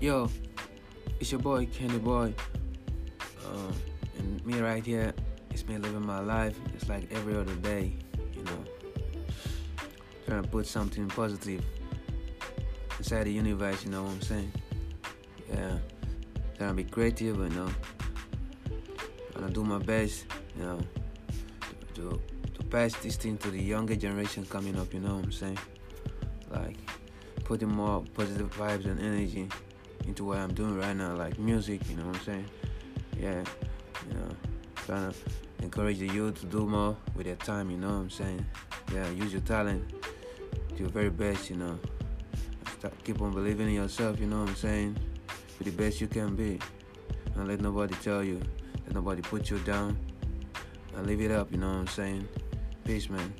Yo, it's your boy Kenny Boy. Uh, and me right here, it's me living my life. It's like every other day, you know. Trying to put something positive inside the universe, you know what I'm saying? Yeah. Trying to be creative, you know. Trying to do my best, you know, to, to pass this thing to the younger generation coming up, you know what I'm saying? Like, putting more positive vibes and energy into what I'm doing right now, like music, you know what I'm saying? Yeah, you know, trying to encourage the youth to do more with their time, you know what I'm saying? Yeah, use your talent to your very best, you know. Start, keep on believing in yourself, you know what I'm saying? Be the best you can be. Don't let nobody tell you, let nobody put you down. And live it up, you know what I'm saying? Peace, man.